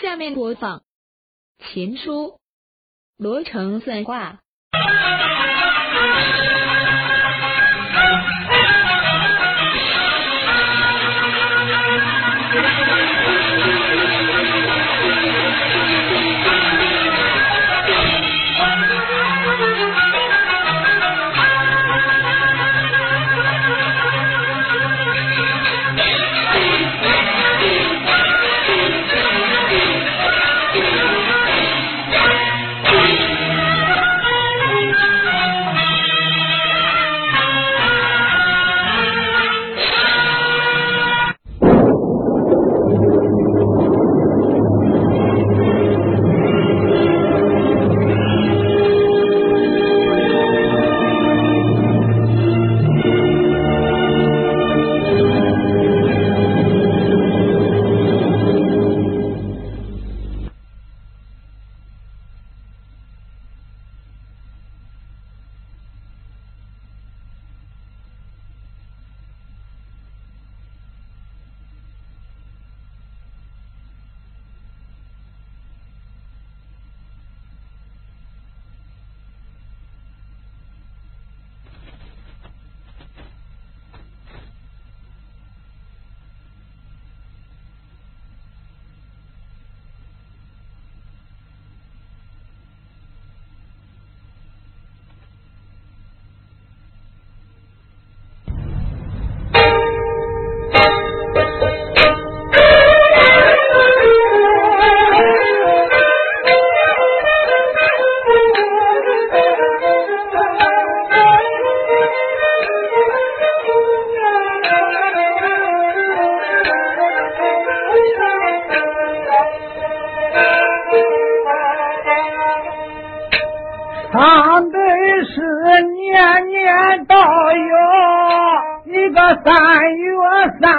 下面播放《秦书罗成算卦》。年年都有一个三月三，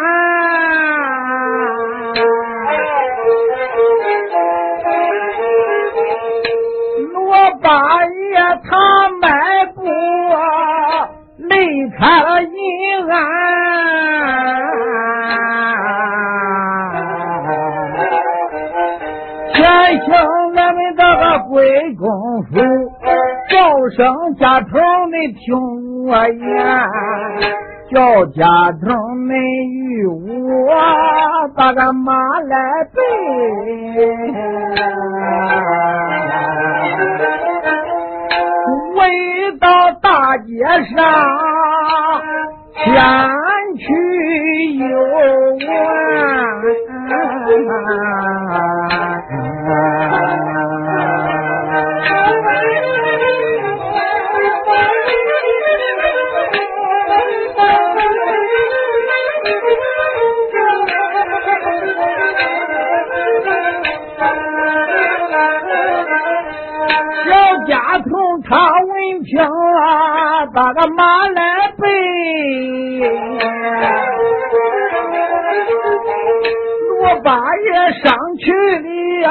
罗八爷他迈步离开了银安。前行俺们这个贵公府，叫声家你听我言，叫家头你与我把个马来背。回到大街上，前去游玩闻听啊，把个马来背。我八爷上去了，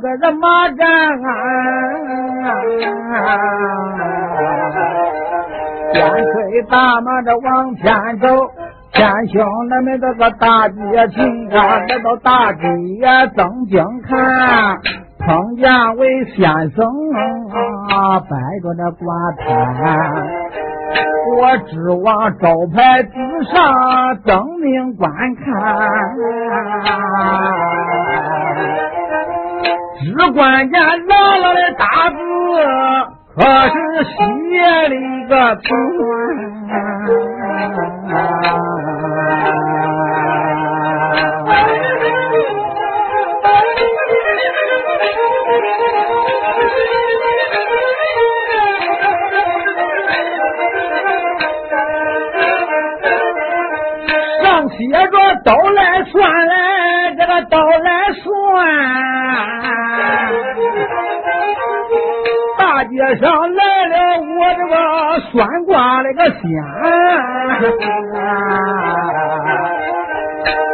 搁这马站边推大马的往前走。天兄咱们这个大街去啊，来到大街正经看。碰见位先生啊，摆着那挂摊，我只往招牌子上正明观看，只关见老老的大字，可是写了一个字。上来了我这个算卦那个仙，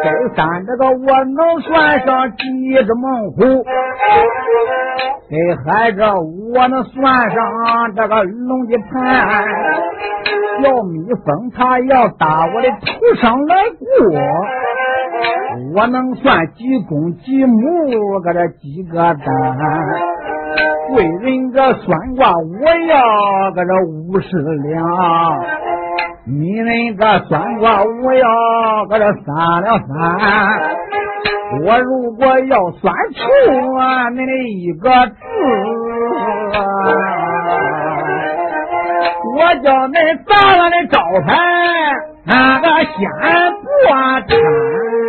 这三这个我能算上几只猛虎，给孩子我能算上这个龙的盘。小蜜蜂它要打我的头上来过，我能算几公几母，搁这几个蛋。贵人个算卦，我要搁这五十两。你人个算卦，我要搁这三两三。我如果要算出啊，你的一个字，我叫你砸了的招牌那个先破产。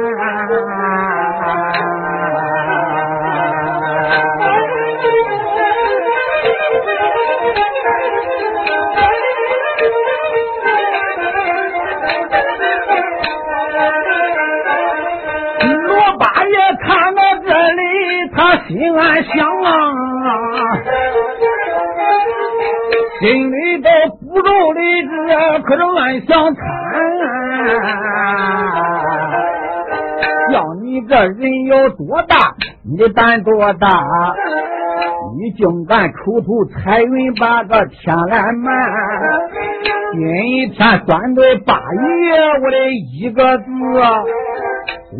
心安想啊，心里头不住的这可是暗想惨。叫你这人有多大，你的胆多大，你竟敢出头彩云把个天来瞒。今天算对八爷我的一个字。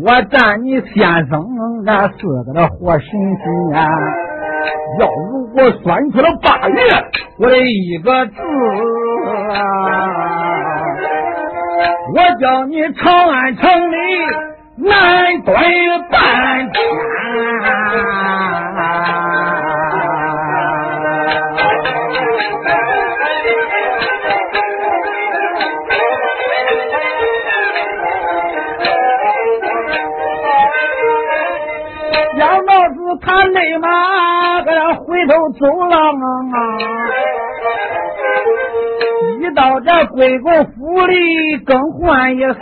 我赞你先生那四个的活神仙，要如果算出了八月，我的一个字，我叫你长安城里难蹲半天。累嘛，搁这回头走了啊！一到这归公府里更换一番，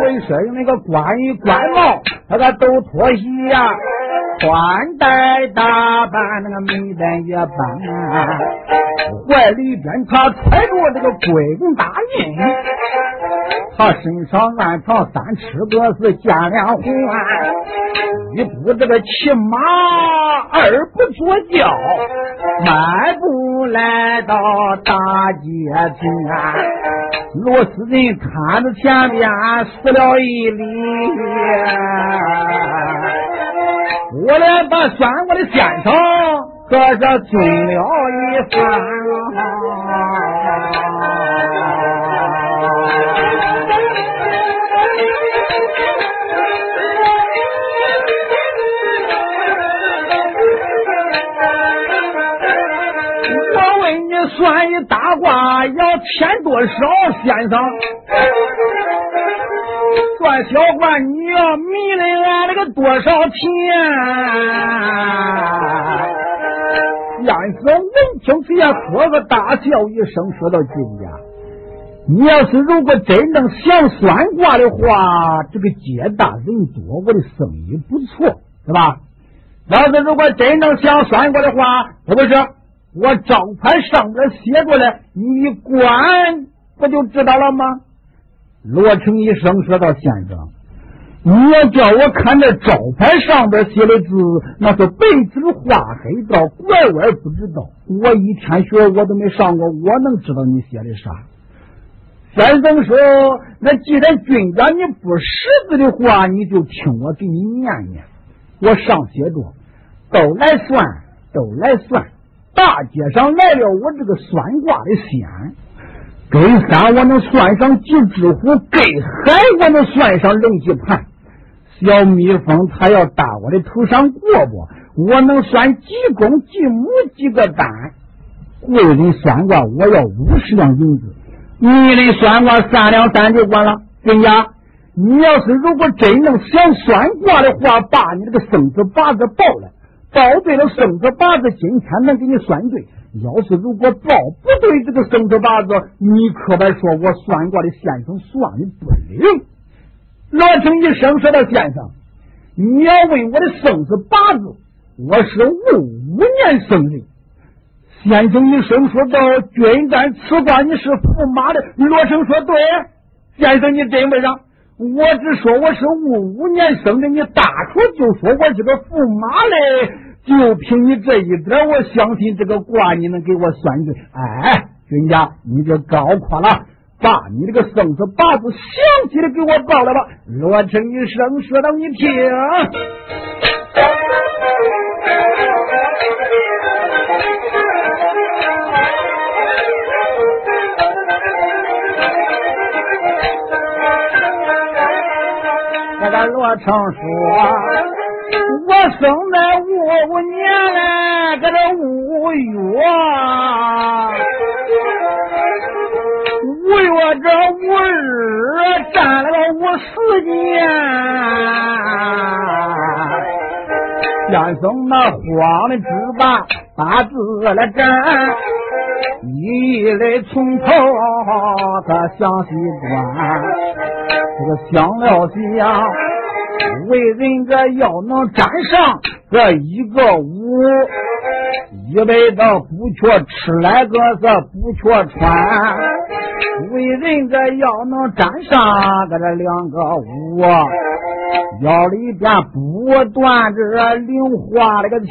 浑身那个官衣官帽，他个都脱鞋，穿戴打扮那个美淡也般，怀里边他揣着这个归公大印。他身上暗藏三尺个是价两环，一不这个骑马，二不坐轿，迈步来到大街前。罗斯人看着前边死了一礼，我俩把算我的先生可是尊了一番。算一大卦要钱多少，先生？算小卦你要迷了俺那个多少钱？先生闻听此言，呵个大笑一声，说道：“金家，你要是如果真正想算卦的话，这个街大人多，我的生意不错，是吧？要是如果真正想算卦的话，是不是？”我招牌上边写着的，你一关不就知道了吗？罗成一生说道：“先生，你要叫我看这招牌上边写的字，那是白纸画黑道，拐弯不知道。我一天学我都没上过，我能知道你写的啥？”先生说：“那既然军长你不识字的话，你就听我给你念念。我上写着，都来算，都来算。”大街上来了我这个算卦的仙，给山我能算上几只虎，给海我能算上龙几盘。小蜜蜂它要打我的头上过不？我能算几公几母几个蛋。贵人算卦我要五十两银子，你的算卦三两三就完了。人家，你要是如果真能想算卦的话，把你这个生子八字报来。报对了生子八字，今天能给你算对。要是如果报不对这个生子八字，你可别说我算卦的先生算的不灵。罗成一声说道：“先生，你要问我的生子八字，我是五五年生人。”先生一声说道：“君干此卦你是驸马的。”罗成说：“对，先生你真问上。我只说我是五五年生的，你大出就说我是个驸马嘞，就凭你这一点，我相信这个卦你能给我算对。哎，人家你就高阔了，把你这个生死八字详细的给我报来吧。罗成一生说道：“你听。”罗成说。我生在五五年嘞，搁这五月，五月这五日占了个五十年，先生那慌的只把八字来占，一一从头他详细观，这个想了想。为人这要能沾上这一个五，一辈子不缺吃来个是不缺穿。为人这要能沾上个这两个五，腰里边不断这零花那个钱。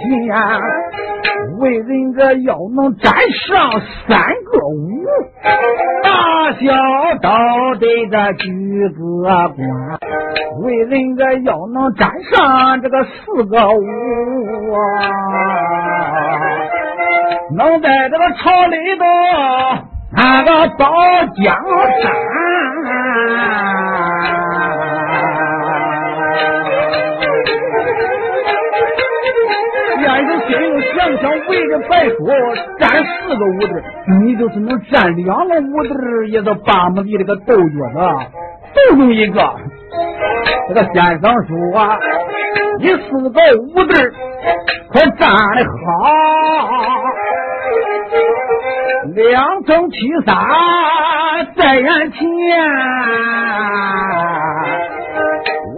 为人这要能沾上三个五，大小都得这举个官。为人这要能沾上这个四个五啊，能在这个朝里头那个保江山。先生心里想想，围着白说占四个五子，你就是能占两个五子，也是八亩地这个豆角子，都用一个。这个先生说啊，你四个五子可占的好，两层七三在眼前。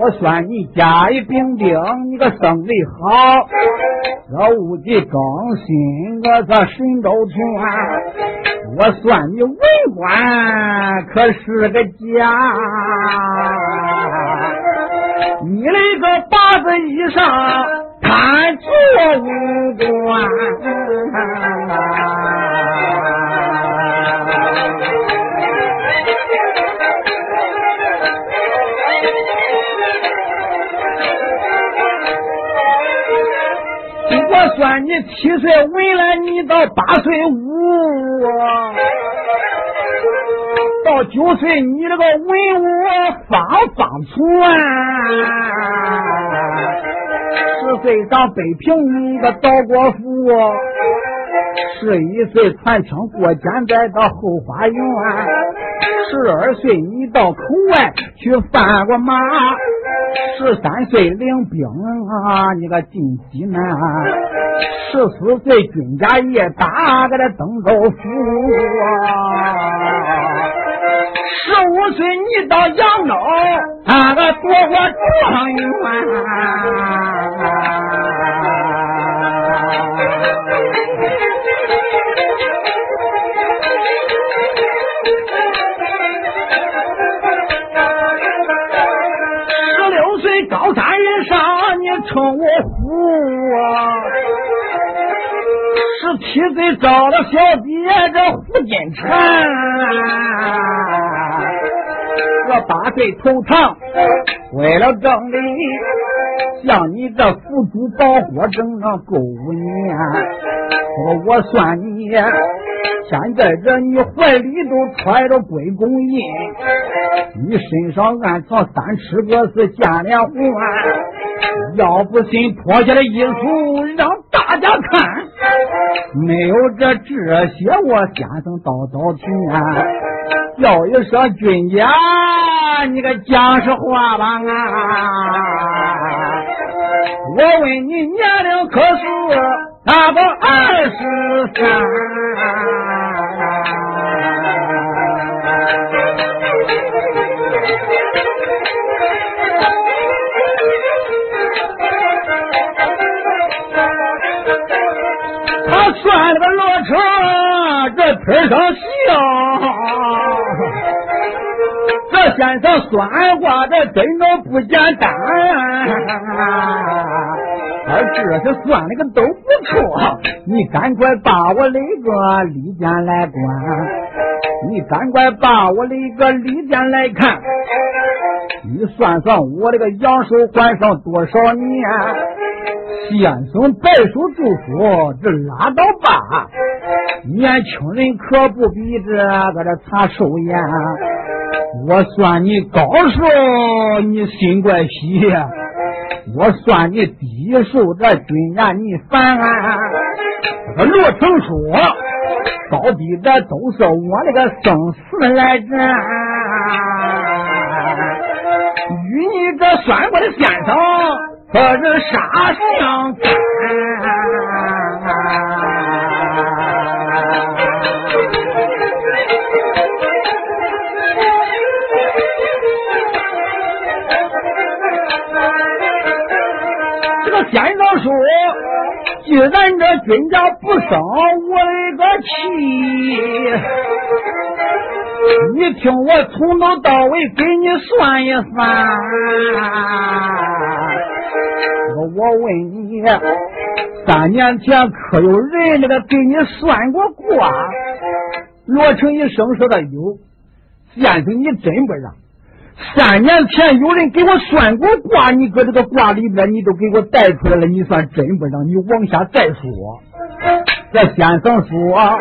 我算你甲乙丙丁，你个生的好，这戊己庚辛，我这神都全。我算你文官可是个假，你那个八字以上贪做武官。我算你七岁文了，你到八岁武，到九岁你这个文武方方全，十岁到北平你个到过府，十一岁传枪过肩带到后花园，十二岁你到口外去翻过马。十三岁领兵啊，你个进西南；十四岁军家也打个这登州府啊；十五岁你到扬州，那个夺过状元。高山人上，你称我虎啊！十七岁找了小姐，这胡金蝉。我八岁投唐，为了正理，像你这福珠宝货整整够五年。说我算你。现在这你怀里都揣着归公印，你身上暗藏三尺个是金莲环，要不信脱下来衣服让大家看，没有这这些我先生道道听，叫一声军家，你个讲实话吧啊！我问你年龄可是他不二十三？他算了个罗成，这腿上笑。这先生算卦，这真的不简单。他这是算的个都不错，你赶快把我那个礼件来关，你赶快把我那个礼件来看，你算算我这个阳寿还上多少年？先生白手祝福：“这拉倒吧，年轻人可不比这个这查寿宴。我算你高寿，你心怪喜；我算你低寿，这君言你烦。这个罗成说，到底这都是我那个生死来战，与你这算过的先生。”可是啥相干？先生说，既然这君家不生我的个气，你听我从头到尾给你算一算。我问你，三年前可有人那个给你算过卦？罗成一生说的有。先生，你真不让。三年前有人给我算过卦，你搁这个卦里边，你都给我带出来了，你算真不让。你往下再说。这先生说，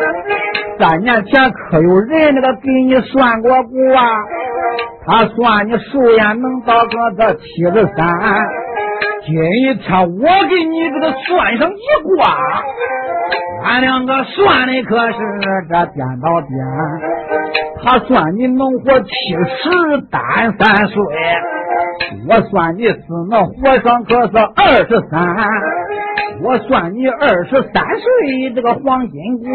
三年前可有人那个给你算过卦？他算你寿宴能到个这七十三。今天我给你给他算上一卦，俺两个算的可是这颠倒颠。他算你能活七十单三岁，我算你只能活上可是二十三。我算你二十三岁这个黄金贵，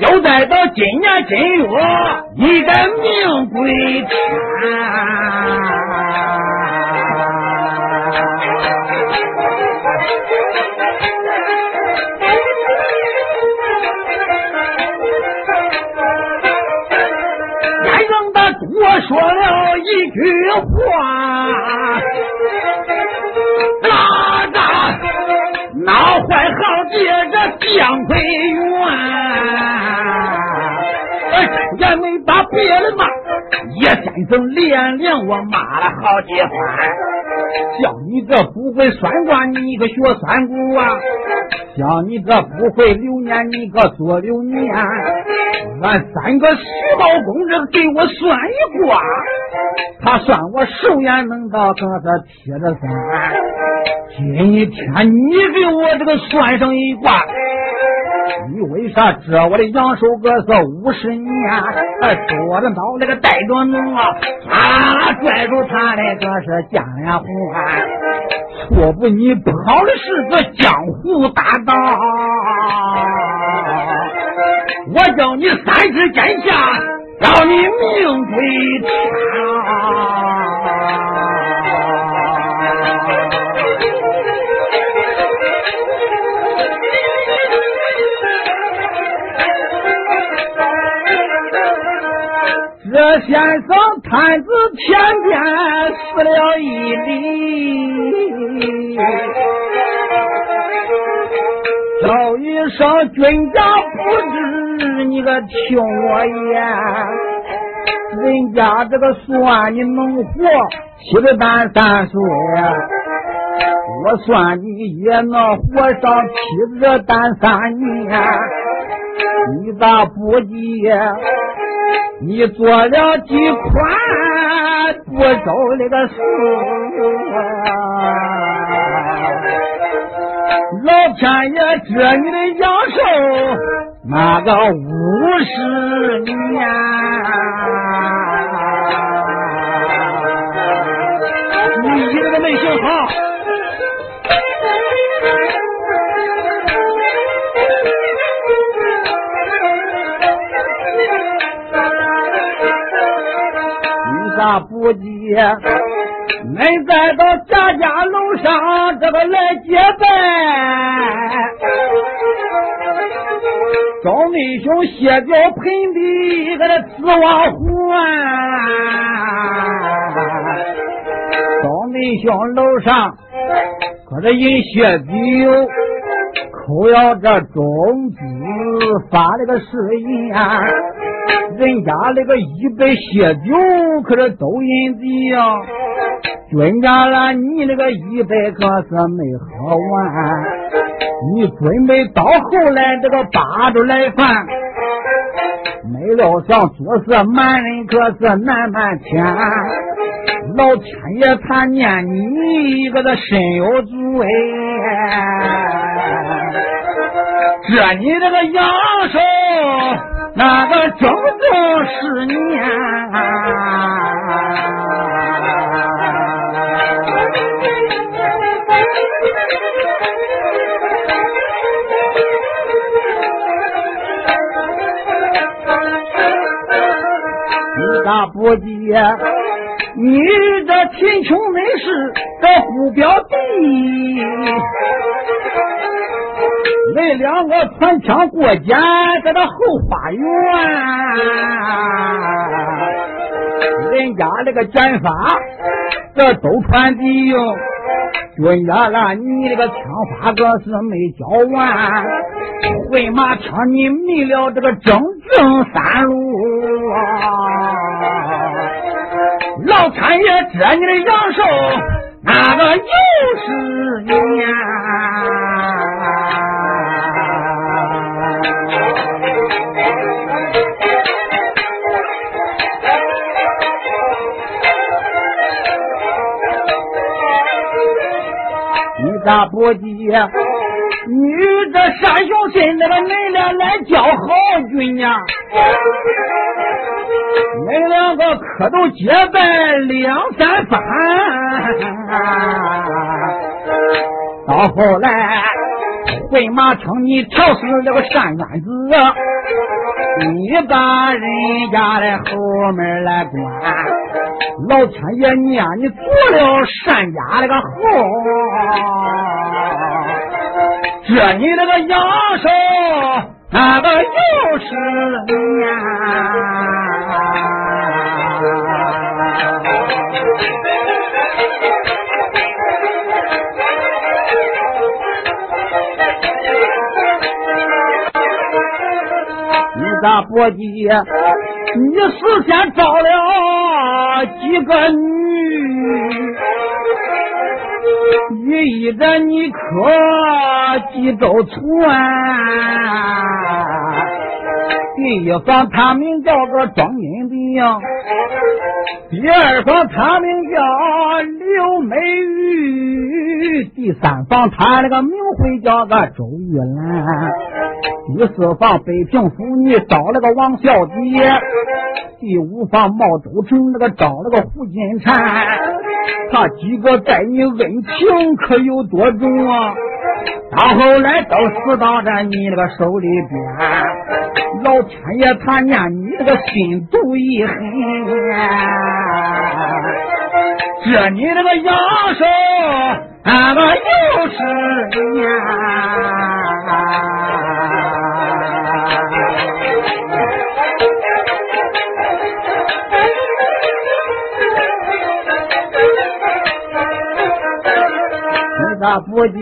交代到今年今月，你的命归天。说了一句话，哪吒闹坏好姐这姜奎元，哎，也没把别人骂，叶先生连连我骂了好几番，叫你这不会算卦，你个学算卦啊！叫你这不会流年，你个做流年。俺三个徐茂公这给我算一卦，他算我寿延能到个这七十三。今天你给我这个算上一卦，你为啥知我的阳寿哥是五十年？说着脑那个带着脓啊，啊拽住他的个是江脸红错不你跑的是个江湖大盗。我叫你三指剑下，让你命归天。这先生摊子前边死了一哩。叫一声军家不知，你个听我言，人家这个算你能活七十单三岁，我算你也能活上七十单三年，你咋不急？你做了几款不周那个事？老天爷知你的阳寿那个五十年，你一个都没行好。不急？恁再到咱家楼上这个来结拜，赵妹兄歇脚盆地搁这紫瓦还，赵妹弟兄楼上搁这饮血酒，口咬着中指发了个誓言，人家那个一杯血酒可是都饮的呀，君家了你那个一杯可是没喝完，你准备到后来这个八着来饭。没料想做事瞒人可是难半天，老天爷他念你个个身有主哎，这你这个阳寿那个整整十年。大伯姐，你这贫穷没事，这胡表弟，那两个穿枪过肩在这后花园，人家那个剪发这都穿的哟，军家了，你那个枪法可是没教完，回马枪你迷了这个整整三路。老天爷折你的阳寿，那个又是年。咋不急？你这山雄心那个恁俩来交好军呀？恁两个可都结拜两三番，到后来回马城你调死了个山官子，你把人家的后门来关，老天爷念你做了善家那个好，这你那个阳寿。那个又是年，你咋不急？你事先招了几个女，依着你可几周船。第一房他名叫个庄金兵，第二房他名叫刘美玉，第三房他那个名讳叫个周玉兰，第四房北平府你找了个王小姐，第五房茂州城那个找了个胡金蝉，他几个待你恩情可有多重啊？到后来都死到在你那个手里边，老天爷他念你这个心毒一狠，这你这个阳寿那么又是年。你咋不急？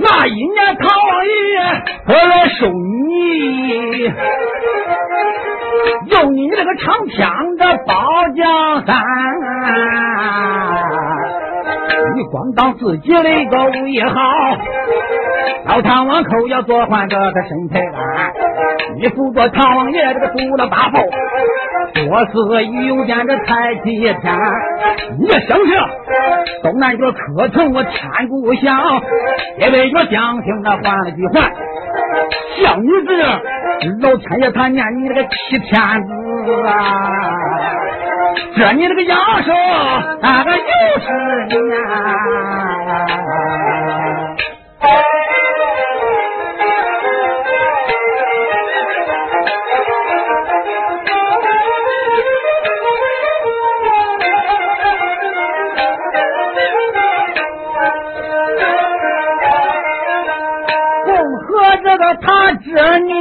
那一年，唐王爷我来收你，用你那个长枪的宝江山，你光当自己的一个威号，老唐王口要做换个他身配安，你辅佐唐王爷这个做了八宝。我是有见这太极天，你想想东南角可曾我天故乡，也为我将姓那换了几换，像你这老天爷他念你这个七天子啊，这你那个阳寿，那个又是你！共和这个他这你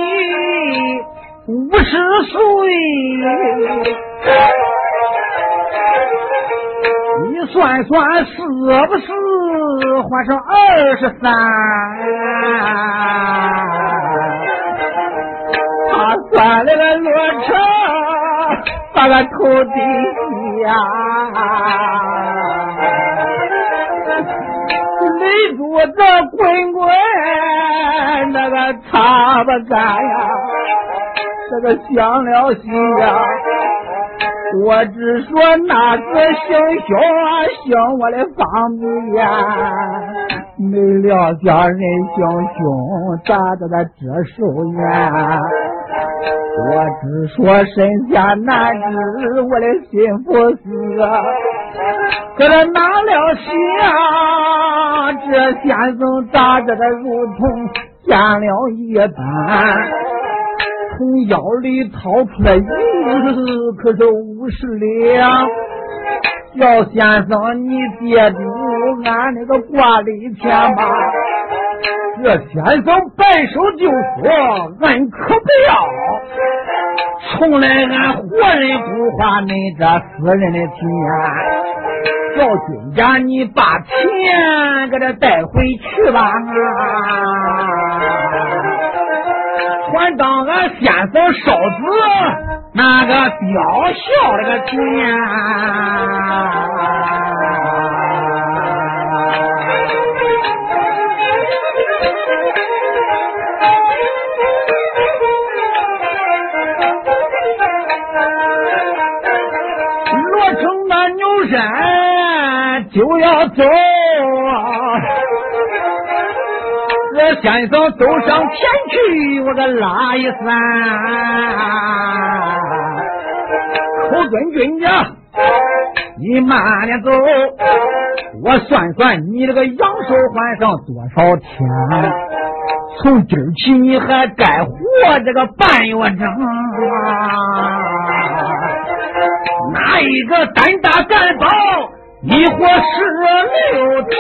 五十岁。算算是不是换成二十三？他算了个罗成，把俺头低下。雷主这滚滚，那个擦不干呀，这个伤了心呀。我只说那个姓肖啊，姓我的方子呀，没料想人姓熊，咋的个这手呀？我只说身下难知我的心不死啊，可这哪料想这先生咋着的如同见了一般。从腰里掏出来银，可是五十两。姚先生，你借住俺那个挂里钱吧。这先生摆手就说：“俺可不要。从来俺活人不花恁这死人的钱。叫军家，你把钱给他带回去吧。”还当俺先生烧纸那个吊孝那个天，罗成那牛山就要走。先生走上前去，我个拉一三。寇准军家，你慢点走，我算算你这个阳寿还剩多少天？从今儿起你还该活这个半月整。哪一个胆大敢保？你活十六天。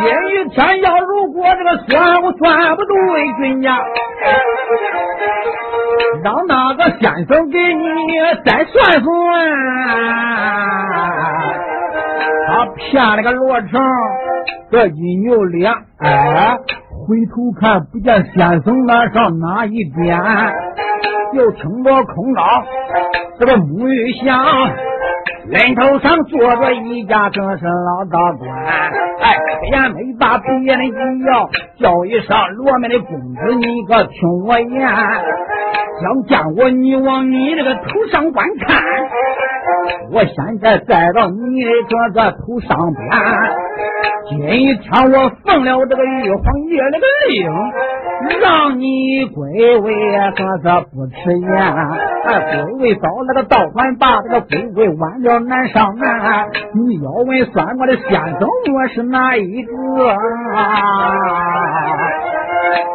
今一天要如果这个算我算不对，军家让那个先生给你再算算。他骗了个罗成这一牛两，哎。回头看，不见先生那上哪一边？又听着空高，这个木鱼响，人头上坐着一家正是老大官。哎，也没把别人一要，叫一声罗门的公子，你可听我言，想见我，你往你这个头上观看。我现在栽到你这个头上边，今天我奉了这个玉皇爷那个令，让你归位，说这不迟延。哎，归位早，那个道观把这个归位晚了难上难。你要问算我的先生，我是哪一个？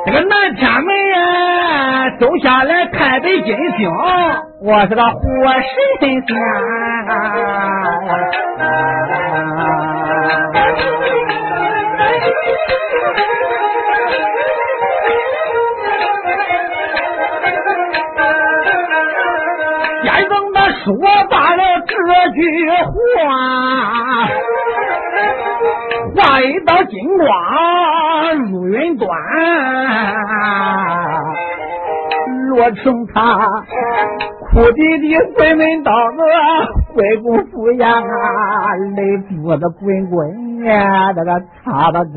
这个南天门走下来太北金星，我是个活神仙。先生他说罢了这句话，画一道金光入云端。罗成他哭啼啼回门到个归公府呀，泪珠子滚滚呀，这个擦的干。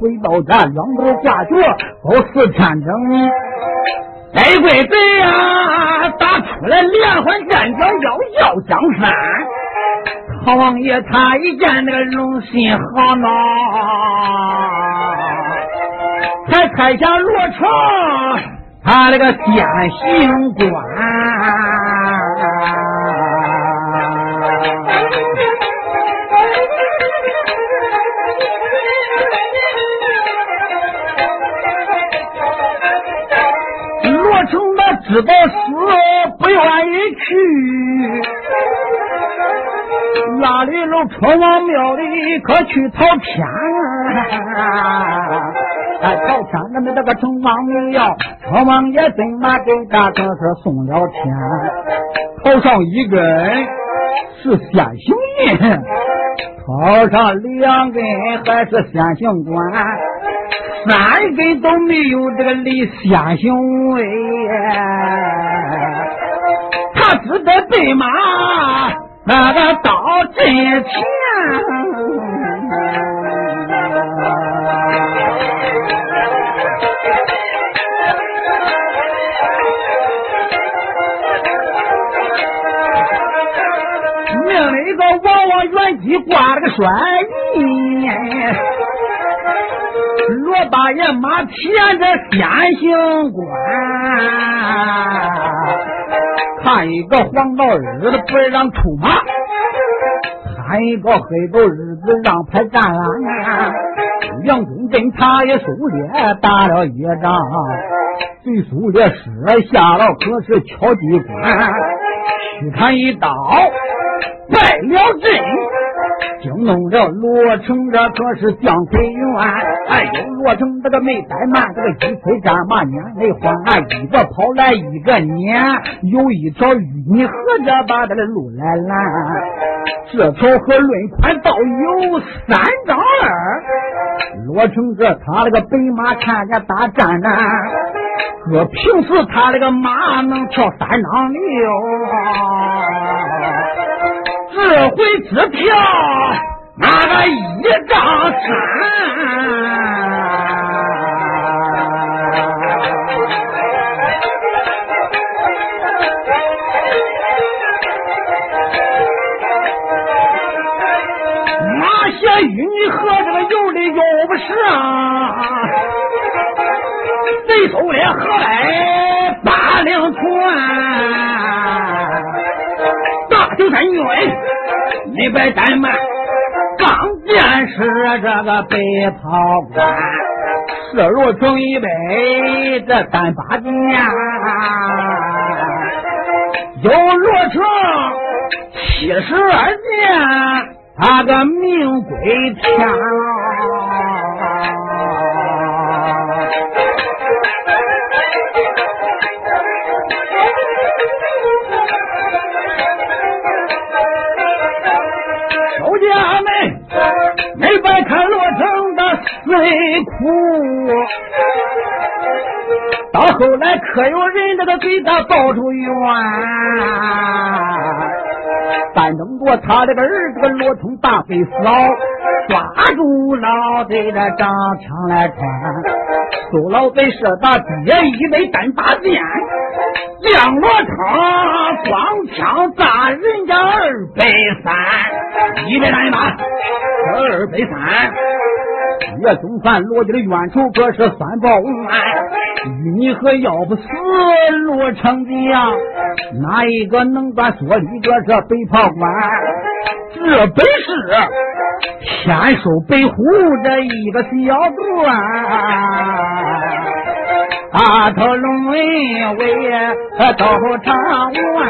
回到家两头挂脚，都四天整。来归贼呀，打出来连环战将要要江山。唐王爷他一见那个龙心好恼，才拆下罗成。他那个先行官，罗成他知道死不愿意去，拉里路冲往庙里，可去讨天啊！哎，讨钱，那么这个城隍庙，城王爷怎么给大哥是送了天？头上一根是先行印，头上两根还是先行官，三根都没有这个李先行位，他只得备马那个刀真甜命里个往往原籍挂了个帅印罗大爷马蹄子先行官看一个黄道日子不让出马，看一个黑狗日子让排战啊！杨宗镇他也狩猎打了一仗，最狩猎失下了可是敲击关，虚砍一刀败了阵。惊动了罗成，这可是将魁元。哎呦，罗成这个没怠慢，这个一催战马撵梅花，一个跑来一个撵，有一条淤泥河着把这个路来拦。这条河论宽到有三丈二。罗成这他那个白马看见大战呢，搁平时他那个马能跳三丈六。这回只跳那个一丈三，与你喝这个有的又不是啊，贼手里何来八两船？九三军，没白怠慢，刚见是这个白袍官，射入城一杯，这三八剑，有罗成七十二剑，他的命归天了。手下们没白看罗成的最苦。到后来，可有人那个给他报出冤、反正过他这个儿子个罗通大飞嫂，抓住老贼的长枪来穿，苏老贼射打爹一枚单把剑，将罗成光枪砸人家二百三，一百来马，二百三。岳宗范罗家的冤仇可是三报案，你和要不死罗成的呀，哪一个能把说理？这是北炮官，这本是天收北虎这一个小段，大头龙为到长湾。